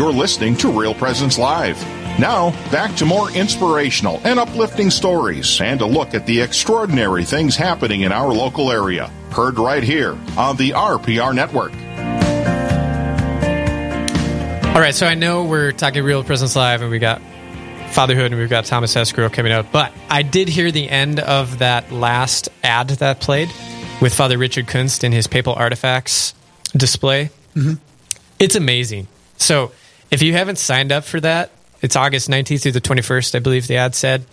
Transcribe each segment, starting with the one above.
You're listening to Real Presence Live. Now, back to more inspirational and uplifting stories and a look at the extraordinary things happening in our local area. Heard right here on the RPR Network. All right, so I know we're talking Real Presence Live and we got fatherhood and we've got Thomas Escrow coming out, but I did hear the end of that last ad that played with Father Richard Kunst in his papal artifacts display. Mm-hmm. It's amazing. So if you haven't signed up for that, it's August 19th through the 21st, I believe the ad said.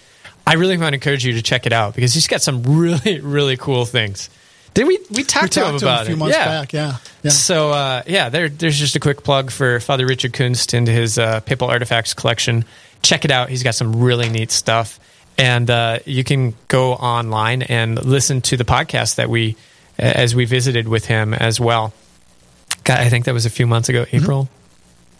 I really want to encourage you to check it out because he's got some really, really cool things. Did we we talked, We to him talked to about him a few it? months yeah. back. Yeah, yeah. So uh, yeah, there, there's just a quick plug for Father Richard Kunst and his uh, papal artifacts collection. Check it out. He's got some really neat stuff, and uh, you can go online and listen to the podcast that we as we visited with him as well. God, I think that was a few months ago, April.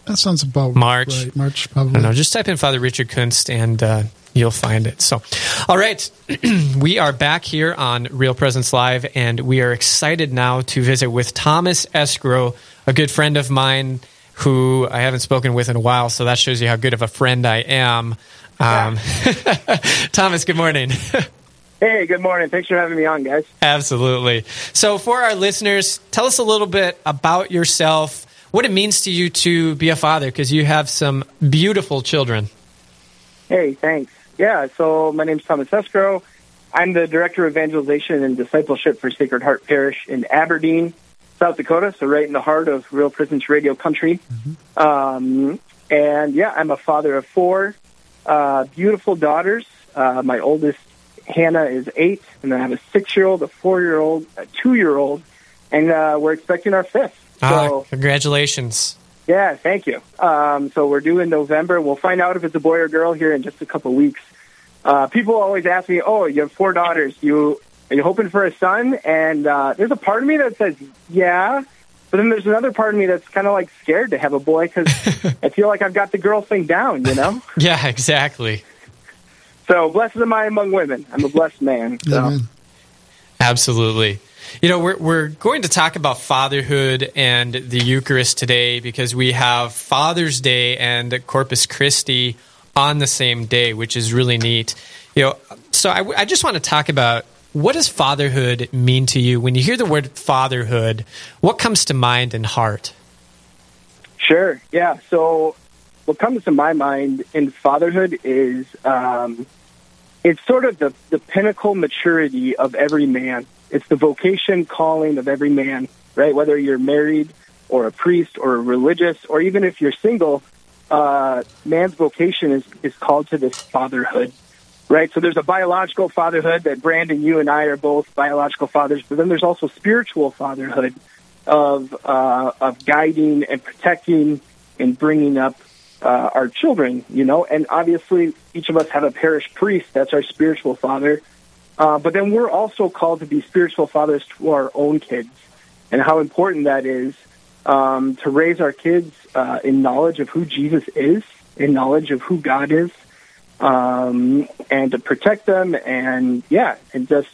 That sounds about March. Right, March I probably. don't know. Just type in Father Richard Kunst and uh, you'll find it. So, all right, we are back here on Real Presence Live, and we are excited now to visit with Thomas Escrow, a good friend of mine who I haven't spoken with in a while. So that shows you how good of a friend I am. Um, Thomas, good morning. Hey, good morning. Thanks for having me on, guys. Absolutely. So, for our listeners, tell us a little bit about yourself, what it means to you to be a father, because you have some beautiful children. Hey, thanks. Yeah, so my name's Thomas Escrow. I'm the Director of Evangelization and Discipleship for Sacred Heart Parish in Aberdeen, South Dakota, so right in the heart of Real Presence Radio country. Um, and yeah, I'm a father of four uh, beautiful daughters. Uh, my oldest, Hannah, is eight, and then I have a six year old, a four year old, a two year old, and uh, we're expecting our fifth. Ah, So, congratulations. Yeah, thank you. Um, so we're due in November. We'll find out if it's a boy or girl here in just a couple weeks. Uh, people always ask me, "Oh, you have four daughters. You are you hoping for a son?" And uh, there's a part of me that says, "Yeah," but then there's another part of me that's kind of like scared to have a boy because I feel like I've got the girl thing down, you know. Yeah, exactly. so blessed am I among women. I'm a blessed man. So. Amen. Absolutely. You know, we're, we're going to talk about fatherhood and the Eucharist today because we have Father's Day and Corpus Christi on the same day, which is really neat. You know, so I, I just want to talk about what does fatherhood mean to you? When you hear the word fatherhood, what comes to mind and heart? Sure. Yeah. So, what comes to my mind in fatherhood is um, it's sort of the, the pinnacle maturity of every man. It's the vocation calling of every man, right? Whether you're married or a priest or a religious, or even if you're single, uh, man's vocation is, is called to this fatherhood, right? So there's a biological fatherhood that Brandon, you and I are both biological fathers, but then there's also spiritual fatherhood of uh, of guiding and protecting and bringing up uh, our children, you know. And obviously, each of us have a parish priest. That's our spiritual father. Uh, but then we're also called to be spiritual fathers to our own kids, and how important that is um, to raise our kids uh, in knowledge of who Jesus is, in knowledge of who God is, um, and to protect them, and yeah, and just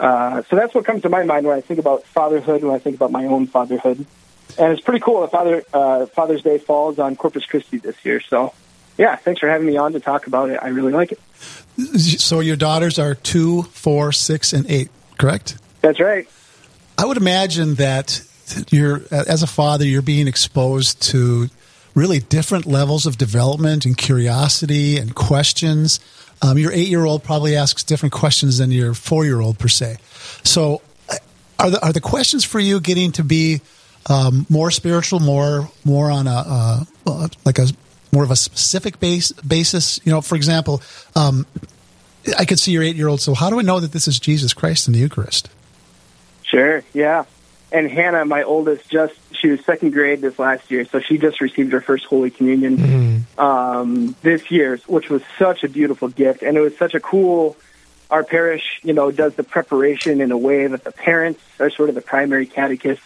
uh, so that's what comes to my mind when I think about fatherhood, when I think about my own fatherhood. And it's pretty cool that Father uh, Father's Day falls on Corpus Christi this year. So, yeah, thanks for having me on to talk about it. I really like it. So your daughters are two, four, six, and eight, correct? That's right. I would imagine that you're, as a father, you're being exposed to really different levels of development and curiosity and questions. Um, your eight-year-old probably asks different questions than your four-year-old per se. So, are the are the questions for you getting to be um, more spiritual, more more on a uh, like a more of a specific base basis? You know, for example, um, I could see your eight-year-old. So, how do I know that this is Jesus Christ in the Eucharist? Sure, yeah. And Hannah, my oldest, just she was second grade this last year, so she just received her first Holy Communion um, this year, which was such a beautiful gift, and it was such a cool. Our parish, you know, does the preparation in a way that the parents are sort of the primary catechists.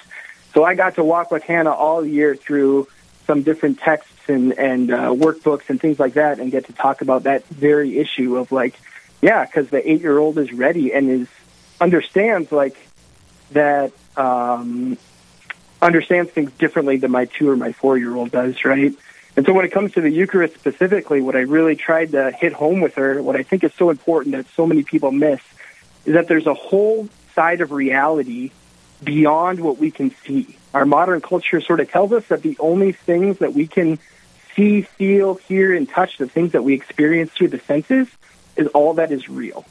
So I got to walk with Hannah all year through some different texts and and uh, workbooks and things like that, and get to talk about that very issue of like, yeah, because the eight year old is ready and is understands like that um, understands things differently than my two or my four year old does, right? And so when it comes to the Eucharist specifically, what I really tried to hit home with her, what I think is so important that so many people miss, is that there's a whole side of reality beyond what we can see. Our modern culture sort of tells us that the only things that we can see, feel, hear, and touch, the things that we experience through the senses, is all that is real.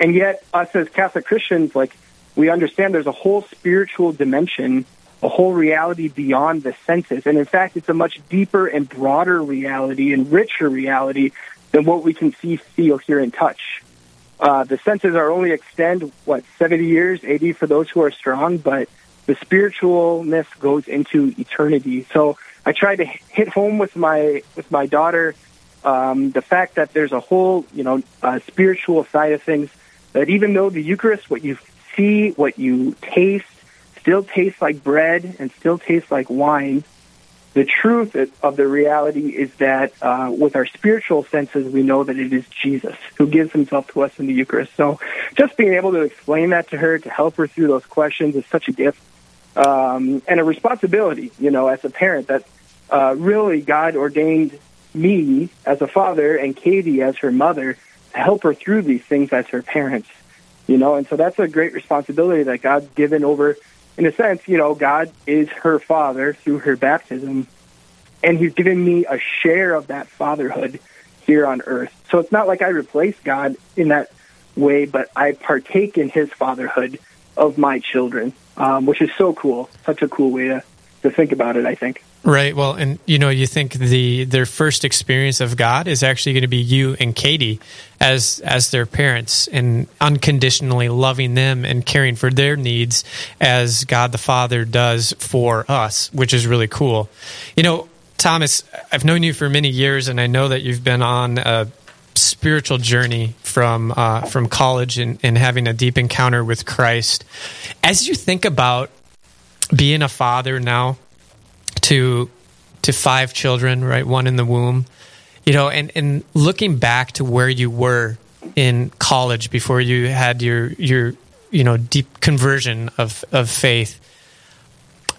And yet, us as Catholic Christians, like, we understand there's a whole spiritual dimension, a whole reality beyond the senses. And in fact, it's a much deeper and broader reality and richer reality than what we can see, feel, hear, and touch. Uh, the senses are only extend, what, 70 years, 80 for those who are strong, but the spiritualness goes into eternity. So I tried to hit home with my, with my daughter, um, the fact that there's a whole, you know, uh, spiritual side of things that even though the Eucharist, what you see, what you taste, still tastes like bread and still tastes like wine, the truth of the reality is that uh, with our spiritual senses, we know that it is Jesus who gives himself to us in the Eucharist. So just being able to explain that to her, to help her through those questions is such a gift um, and a responsibility, you know, as a parent that uh, really God ordained me as a father and Katie as her mother to help her through these things as her parents, you know, and so that's a great responsibility that God's given over in a sense, you know, God is her father through her baptism, and He's given me a share of that fatherhood here on earth. So it's not like I replace God in that way, but I partake in His fatherhood of my children, um, which is so cool. Such a cool way to, to think about it, I think. Right. Well, and you know, you think the their first experience of God is actually going to be you and Katie as as their parents and unconditionally loving them and caring for their needs as God the Father does for us, which is really cool. You know, Thomas, I've known you for many years and I know that you've been on a spiritual journey from uh, from college and, and having a deep encounter with Christ. As you think about being a father now to to five children, right? One in the womb. You know, and, and looking back to where you were in college before you had your your you know deep conversion of of faith.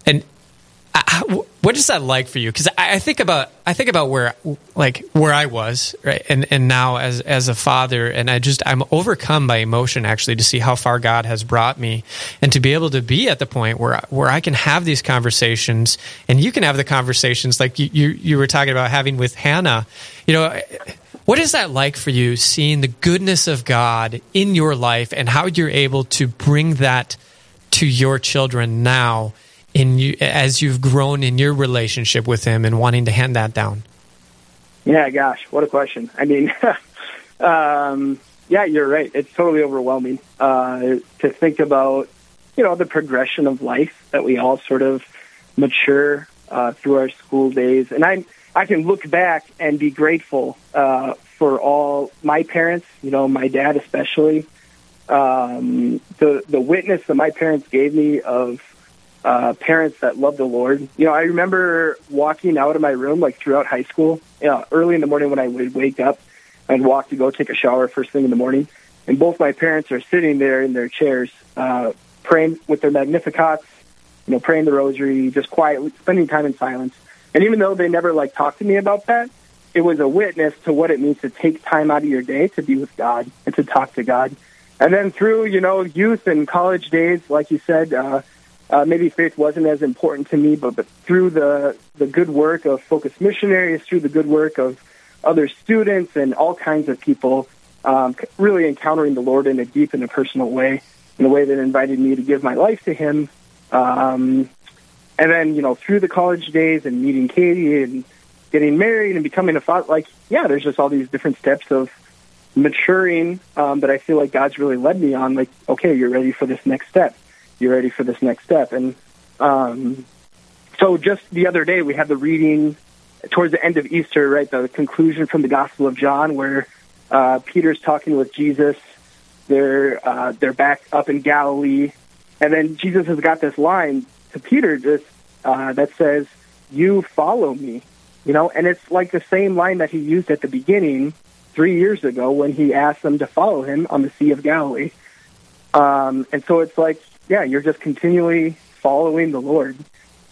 And what is that like for you? Because I think about I think about where like where I was right, and and now as as a father, and I just I'm overcome by emotion actually to see how far God has brought me, and to be able to be at the point where where I can have these conversations, and you can have the conversations like you you, you were talking about having with Hannah, you know. What is that like for you, seeing the goodness of God in your life, and how you're able to bring that to your children now? In you as you've grown in your relationship with him and wanting to hand that down? Yeah, gosh, what a question. I mean, um, yeah, you're right. It's totally overwhelming uh, to think about, you know, the progression of life that we all sort of mature uh, through our school days, and I I can look back and be grateful uh, for all my parents, you know, my dad especially, um, the the witness that my parents gave me of uh, parents that love the Lord. You know, I remember walking out of my room like throughout high school, you know, early in the morning when I would wake up and walk to go take a shower first thing in the morning. And both my parents are sitting there in their chairs, uh, praying with their Magnificats, you know, praying the rosary, just quietly, spending time in silence. And even though they never like talked to me about that, it was a witness to what it means to take time out of your day to be with God and to talk to God. And then through, you know, youth and college days, like you said, uh, uh, maybe faith wasn't as important to me, but, but through the, the good work of Focus Missionaries, through the good work of other students and all kinds of people, um, really encountering the Lord in a deep and a personal way, in a way that invited me to give my life to Him. Um, and then, you know, through the college days and meeting Katie and getting married and becoming a father, like, yeah, there's just all these different steps of maturing um, that I feel like God's really led me on. Like, okay, you're ready for this next step you're ready for this next step. And um, so just the other day, we had the reading towards the end of Easter, right? The conclusion from the Gospel of John, where uh, Peter's talking with Jesus. They're uh, they're back up in Galilee, and then Jesus has got this line to Peter, just uh, that says, "You follow me," you know, and it's like the same line that he used at the beginning three years ago when he asked them to follow him on the Sea of Galilee. Um, and so it's like yeah, you're just continually following the Lord.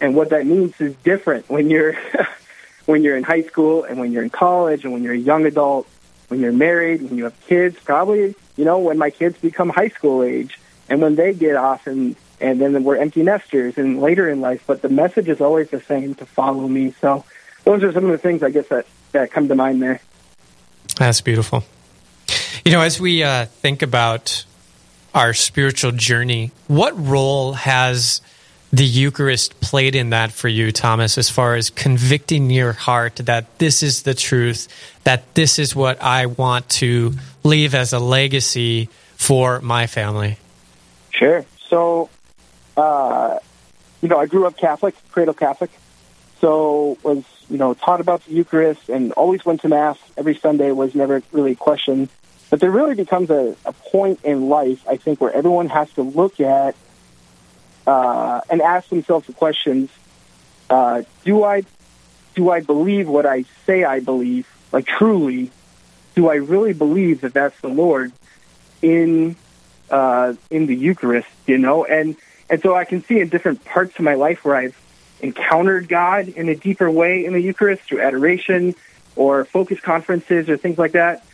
And what that means is different when you're when you're in high school and when you're in college and when you're a young adult, when you're married, when you have kids, probably, you know, when my kids become high school age and when they get off and, and then we're empty nesters and later in life. But the message is always the same to follow me. So those are some of the things I guess that, that come to mind there. That's beautiful. You know, as we uh, think about our spiritual journey, what role has the Eucharist played in that for you, Thomas, as far as convicting your heart that this is the truth, that this is what I want to leave as a legacy for my family? Sure. So, uh, you know, I grew up Catholic, cradle Catholic, so was you know taught about the Eucharist and always went to Mass every Sunday. Was never really a question, but there really becomes a, a point in life, I think, where everyone has to look at uh, and ask themselves the questions: uh, Do I do I believe what I say I believe? Like truly, do I really believe that that's the Lord in uh, in the Eucharist? You know, and and so I can see in different parts of my life where I've encountered God in a deeper way in the Eucharist through adoration or focus conferences or things like that.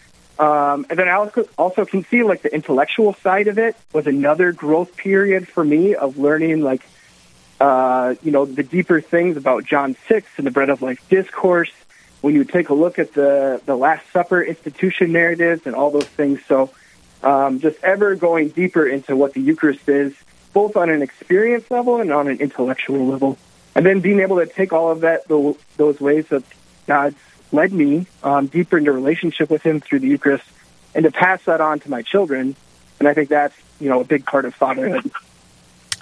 Um, and then I also, can see like the intellectual side of it was another growth period for me of learning like, uh, you know, the deeper things about John 6 and the Bread of Life discourse. When you take a look at the, the Last Supper institution narratives and all those things. So, um, just ever going deeper into what the Eucharist is, both on an experience level and on an intellectual level. And then being able to take all of that, those ways that God's led me um, deeper into relationship with Him through the Eucharist, and to pass that on to my children. And I think that's you know a big part of fatherhood.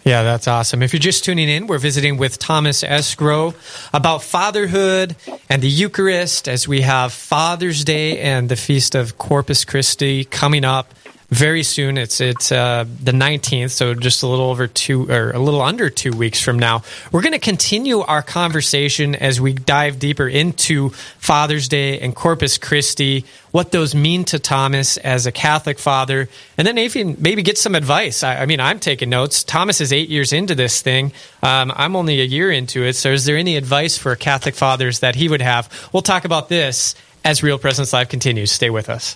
Yeah, that's awesome. If you're just tuning in, we're visiting with Thomas Escrow about fatherhood and the Eucharist as we have Father's Day and the Feast of Corpus Christi coming up very soon. It's it's uh, the 19th, so just a little over two or a little under two weeks from now. We're going to continue our conversation as we dive deeper into Father's Day and Corpus Christi, what those mean to Thomas as a Catholic father, and then maybe get some advice. I, I mean, I'm taking notes. Thomas is eight years into this thing. Um, I'm only a year into it. So, is there any advice for Catholic fathers that he would have? We'll talk about this as Real Presence Live continues. Stay with us.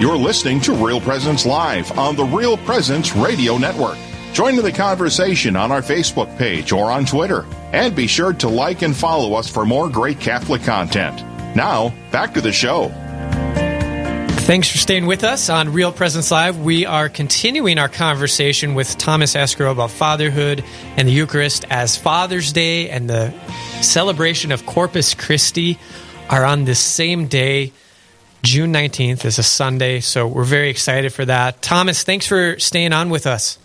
You're listening to Real Presence Live on the Real Presence Radio Network. Join in the conversation on our Facebook page or on Twitter. And be sure to like and follow us for more great Catholic content. Now, back to the show. Thanks for staying with us on Real Presence Live. We are continuing our conversation with Thomas Escrow about fatherhood and the Eucharist as Father's Day and the celebration of Corpus Christi are on this same day. June 19th is a Sunday, so we're very excited for that. Thomas, thanks for staying on with us.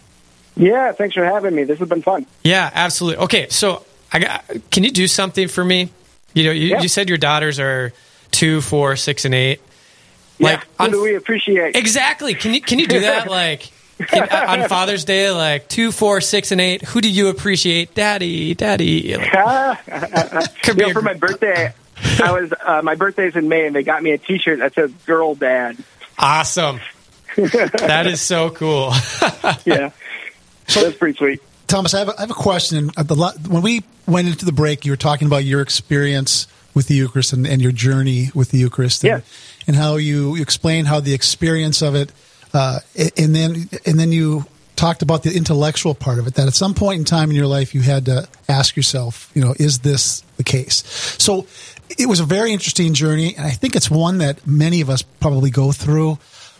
Yeah, thanks for having me. This has been fun. Yeah, absolutely. Okay, so I got, can you do something for me? You know, you, Yeah. you said your daughters are two, four, six, and eight. Like, who on- do we appreciate? Exactly. Can you can you do that like can, on Father's Day? Like two, four, six, and eight. Who do you appreciate? Daddy, Daddy. Like, you be know, for my birthday, I was uh, my birthday's in May, and they got me a T-shirt that says "Girl Dad." awesome. that is so cool. Yeah, that's pretty sweet. Thomas, I have a, I have a question. At the When we went into the break, you were talking about your experience with the Eucharist and, and your journey with the Eucharist, and, Yes. and how you, you explained how the experience of it, uh, and then and then you talked about the intellectual part of it. That at some point in time in your life, you had to ask yourself, you know, is this the case? So it was a very interesting journey, and I think it's one that many of us probably go through.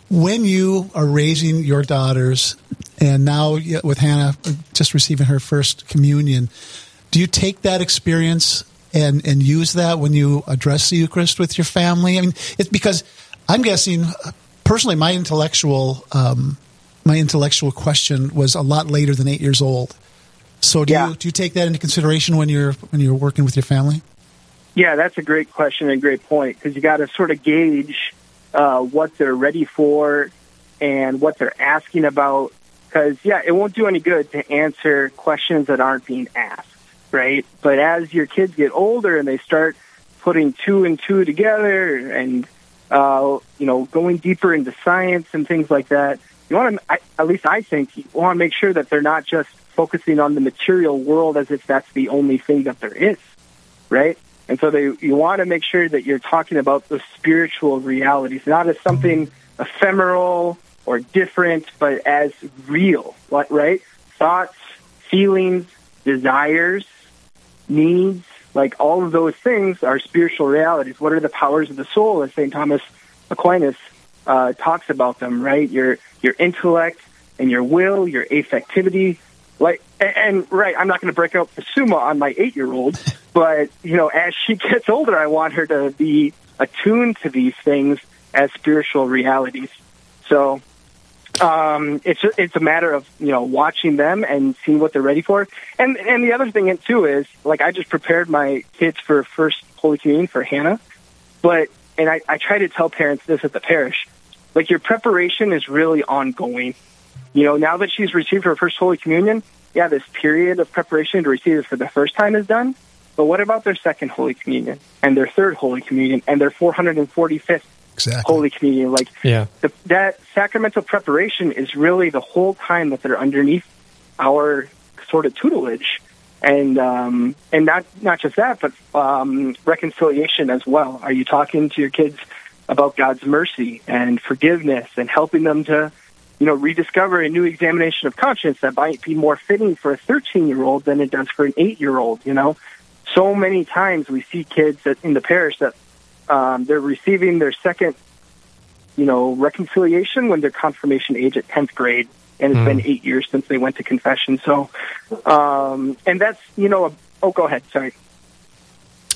When you are raising your daughters and now with hannah just receiving her first communion do you take that experience and and use that when you address the eucharist with your family? I mean it's because i'm guessing personally my intellectual um, my intellectual question was a lot later than eight years old. So do Yeah. you do you take that into consideration when you're when you're working with your family Yeah, that's a great question and great point because you got to sort of gauge uh, what they're ready for and what they're asking about. Because yeah, it won't do any good to answer questions that aren't being asked, right? But as your kids get older and they start putting two and two together and uh, you know going deeper into science and things like that, you want to at least I think you want to make sure that they're not just focusing on the material world as if that's the only thing that there is, right? And so they, you want to make sure that you're talking about the spiritual realities, not as something ephemeral or different, but as real, right? Thoughts, feelings, desires, needs, like all of those things are spiritual realities. What are the powers of the soul, as St. Thomas Aquinas uh, talks about them, right? Your your intellect and your will, your affectivity, like and, and right. I'm not going to break out the summa on my eight year old, but you know, as she gets older, I want her to be attuned to these things as spiritual realities. So um, it's it's a matter of you know watching them and seeing what they're ready for. And and the other thing too is like I just prepared my kids for first Holy Communion for Hannah, but and I, I try to tell parents this at the parish, like your preparation is really ongoing. You know, now that she's received her first Holy Communion, yeah, this period of preparation to receive it for the first time is done. But what about their second Holy Communion and their third Holy Communion and their 445th exactly Holy Communion? Like yeah. the, that sacramental preparation is really the whole time that they're underneath our sort of tutelage, and um, and not not just that, but um, reconciliation as well. Are you talking to your kids about God's mercy and forgiveness and helping them to, you know, rediscover a new examination of conscience that might be more fitting for a 13 year old than it does for an eight year old? You know, so many times we see kids that in the parish that um, they're receiving their second you know, reconciliation when they're confirmation age at 10th grade. And it's been eight years since they went to confession. So, um, and that's, you know, a, oh, go ahead. Sorry.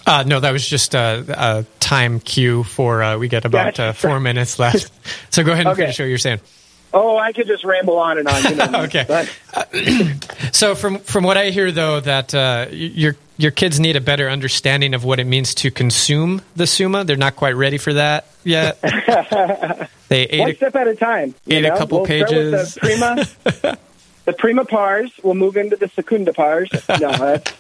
Uh, no, that was just a, a time cue for uh, we get about uh, four minutes left. So go ahead and Okay. finish what you're saying. Oh, I could just ramble on and on. You know, Okay. But, So from from what I hear though, that uh, your your kids need a better understanding of what it means to consume the summa. They're not quite ready for that yet. they one ate. A, step at a time. ate a couple we'll pages. the prima, the prima pars. We'll move into the secunda pars. No, that's,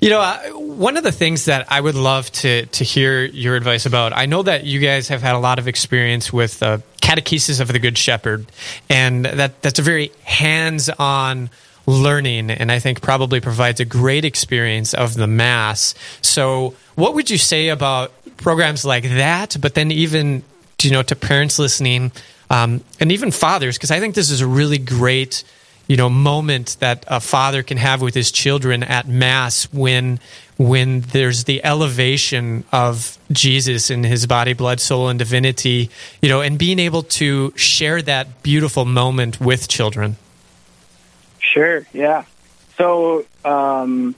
you know, uh, one of the things that I would love to to hear your advice about. I know that you guys have had a lot of experience with uh, catechesis of the Good Shepherd, and that that's a very hands on learning and I think probably provides a great experience of the Mass. So, what would you say about programs like that? But then, even you know, to parents listening, um, and even fathers, because I think this is a really great you know moment that a father can have with his children at mass when when there's the elevation of Jesus in his body, blood, soul, and divinity, you know, and being able to share that beautiful moment with children. Sure, yeah. So, um,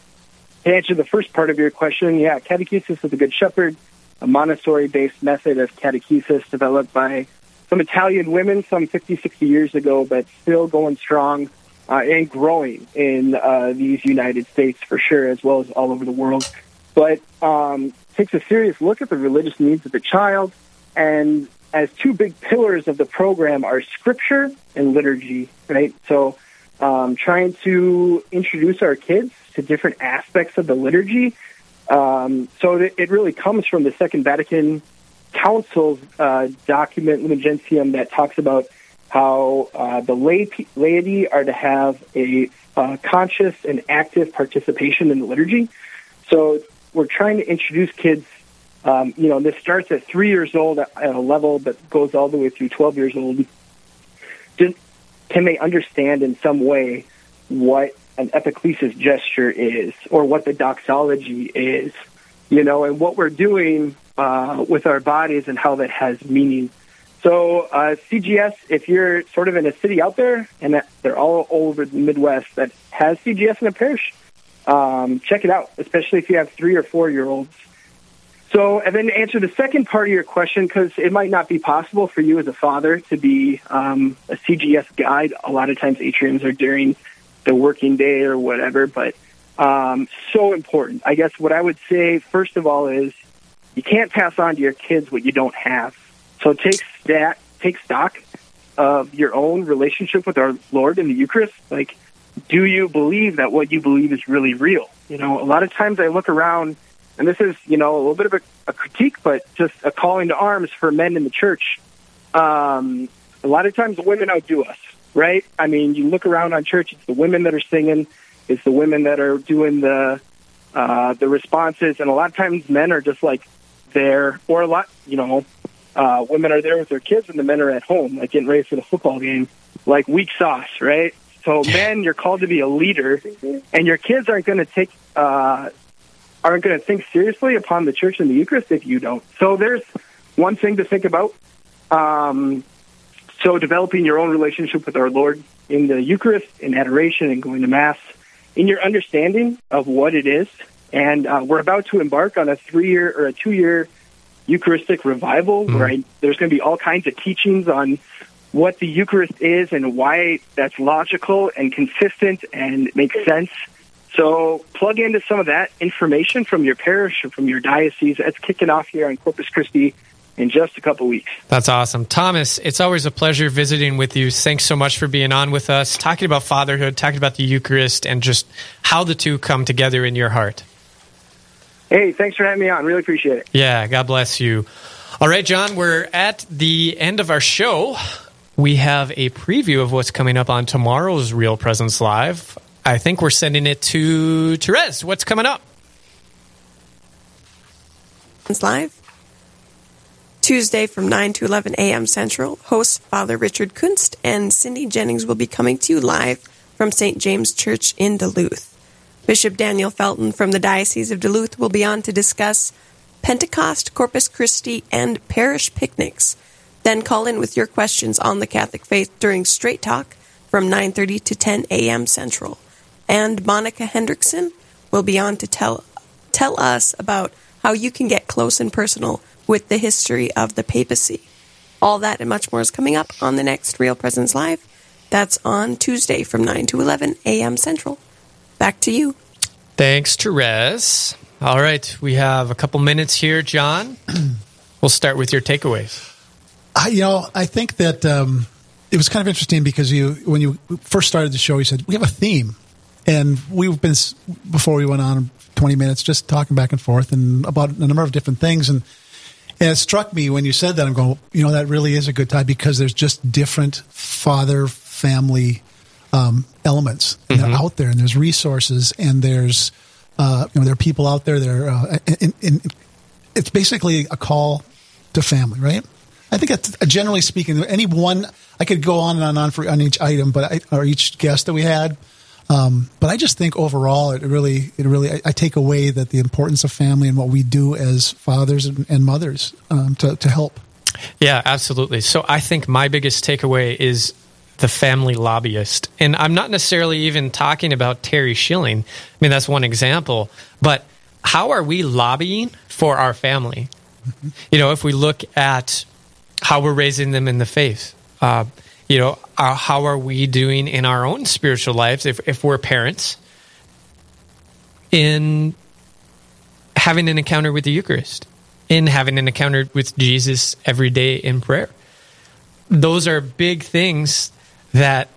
to answer the first part of your question, yeah, catechesis of the Good Shepherd, a Montessori based method of catechesis developed by some Italian women some 50, 60 years ago, but still going strong uh, and growing in uh, these United States for sure, as well as all over the world. But um, takes a serious look at the religious needs of the child, and as two big pillars of the program are scripture and liturgy, right? So, um, trying to introduce our kids to different aspects of the liturgy. Um, so it really comes from the Second Vatican Council's uh, document, Lumen Gentium, that talks about how uh, the lay, laity are to have a uh, conscious and active participation in the liturgy. So we're trying to introduce kids. Um, you know, this starts at three years old at a level that goes all the way through 12 years old. Can they understand in some way what an epiclesis gesture is or what the doxology is? You know, and what we're doing uh, with our bodies and how that has meaning so uh, CGS, if you're sort of in a city out there, and they're all over the Midwest that has CGS in a parish, um, check it out, especially if you have three or four year olds. So, and then answer the second part of your question, because it might not be possible for you as a father to be um, a CGS guide. A lot of times atriums are during the working day or whatever, but um, so important. I guess what I would say, first of all, is you can't pass on to your kids what you don't have. So take that, take stock of your own relationship with our Lord in the Eucharist. Like, do you believe that what you believe is really real? You know, a lot of times I look around, and this is, you know, a little bit of a, a critique, but just a calling to arms for men in the church. Um, a lot of times the women outdo us, right? I mean, you look around on church, it's the women that are singing, it's the women that are doing the uh, the responses, and a lot of times men are just like there, or a lot, you know, uh, women are there with their kids and the men are at home, like getting ready for the football game, like weak sauce, right? So, men, you're called to be a leader, and your kids aren't going to take uh, aren't going to think seriously upon the church and the Eucharist if you don't. So, there's one thing to think about. Um, so, developing your own relationship with our Lord in the Eucharist, in adoration, and going to Mass, in your understanding of what it is. And uh, we're about to embark on a three year or a two year Eucharistic revival, mm. where I, there's going to be all kinds of teachings on what the Eucharist is and why that's logical and consistent and makes sense. So plug into some of that information from your parish or from your diocese. That's kicking off here on Corpus Christi in just a couple weeks. That's awesome. Thomas, it's always a pleasure visiting with you. Thanks so much for being on with us, talking about fatherhood, talking about the Eucharist, and just how the two come together in your heart. Hey, thanks for having me on. Really appreciate it. Yeah, God bless you. All right, John, we're at the end of our show. We have a preview of what's coming up on tomorrow's Real Presence Live. I think we're sending it to Therese. What's coming up? It's live. Tuesday from 9 to 11 a.m. Central, host Father Richard Kunst and Cindy Jennings will be coming to you live from St. James Church in Duluth. Bishop Daniel Felton from the Diocese of Duluth will be on to discuss Pentecost, Corpus Christi, and parish picnics. Then call in with your questions on the Catholic faith during Straight Talk from 9:30 to 10 a.m. Central. And Monica Hendrickson will be on to tell tell us about how you can get close and personal with the history of the papacy. All that and much more is coming up on the next Real Presence Live. That's on Tuesday from 9 to 11 a.m. Central. Back to you. Thanks, Therese. All right, we have a couple minutes here, John. we'll start with your takeaways. I, you know, I think that um, it was kind of interesting because you, when you first started the show, you said we have a theme, and we've been before we went on twenty minutes just talking back and forth and about a number of different things, and, and it struck me when you said that. I'm going, you know, that really is a good time because there's just different father family um, elements and mm-hmm. they're out there and there's resources and there's uh, you know there are people out there there uh, and, and it's basically a call to family right I think that's generally speaking, any one, I could go on and on for on each item, but I, or each guest that we had. Um, but I just think overall, it really, it really, I, I, take away that the importance of family and what we do as fathers and, and mothers um, to, to help. Yeah, absolutely. So I think my biggest takeaway is the family lobbyist. And I'm not necessarily even talking about Terry Schilling. I mean, that's one example. But how are we lobbying for our family? Mm-hmm. You know, if we look at how we're raising them in the faith, uh, you know, uh, how are we doing in our own spiritual lives if, if we're parents in having an encounter with the Eucharist, in having an encounter with Jesus every day in prayer? Those are big things that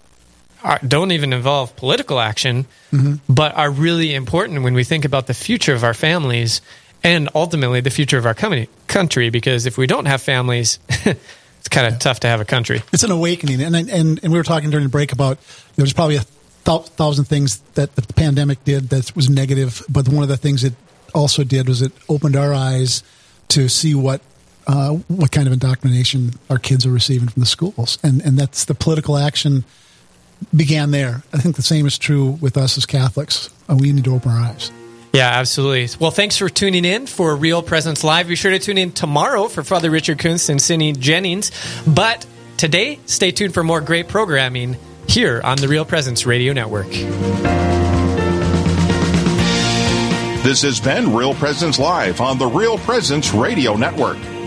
are, don't even involve political action, mm-hmm. but are really important when we think about the future of our families and ultimately the future of our country. Because if we don't have families, it's kind of yeah. tough to have a country. It's an awakening, and and and we were talking during the break about there's probably a thousand things that the pandemic did that was negative, but one of the things it also did was it opened our eyes to see what uh, what kind of indoctrination our kids are receiving from the schools, and and that's the political action began there. I think the same is true with us as Catholics. Uh, we need to open our eyes. Yeah, absolutely. Well, thanks for tuning in for Real Presence Live. Be sure to tune in tomorrow for Father Richard Kunst and Cindy Jennings. But today, stay tuned for more great programming here on the Real Presence Radio Network. This has been Real Presence Live on the Real Presence Radio Network.